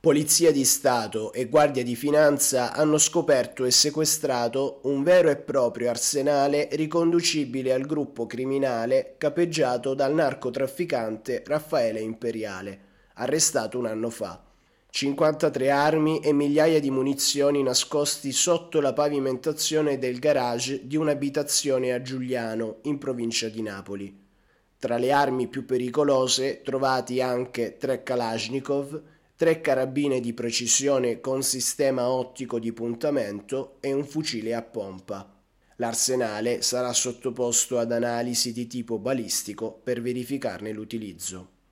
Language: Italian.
Polizia di Stato e Guardia di Finanza hanno scoperto e sequestrato un vero e proprio arsenale riconducibile al gruppo criminale capeggiato dal narcotrafficante Raffaele Imperiale, arrestato un anno fa. 53 armi e migliaia di munizioni nascosti sotto la pavimentazione del garage di un'abitazione a Giuliano, in provincia di Napoli. Tra le armi più pericolose trovati anche tre Kalashnikov, tre carabine di precisione con sistema ottico di puntamento e un fucile a pompa. L'arsenale sarà sottoposto ad analisi di tipo balistico per verificarne l'utilizzo.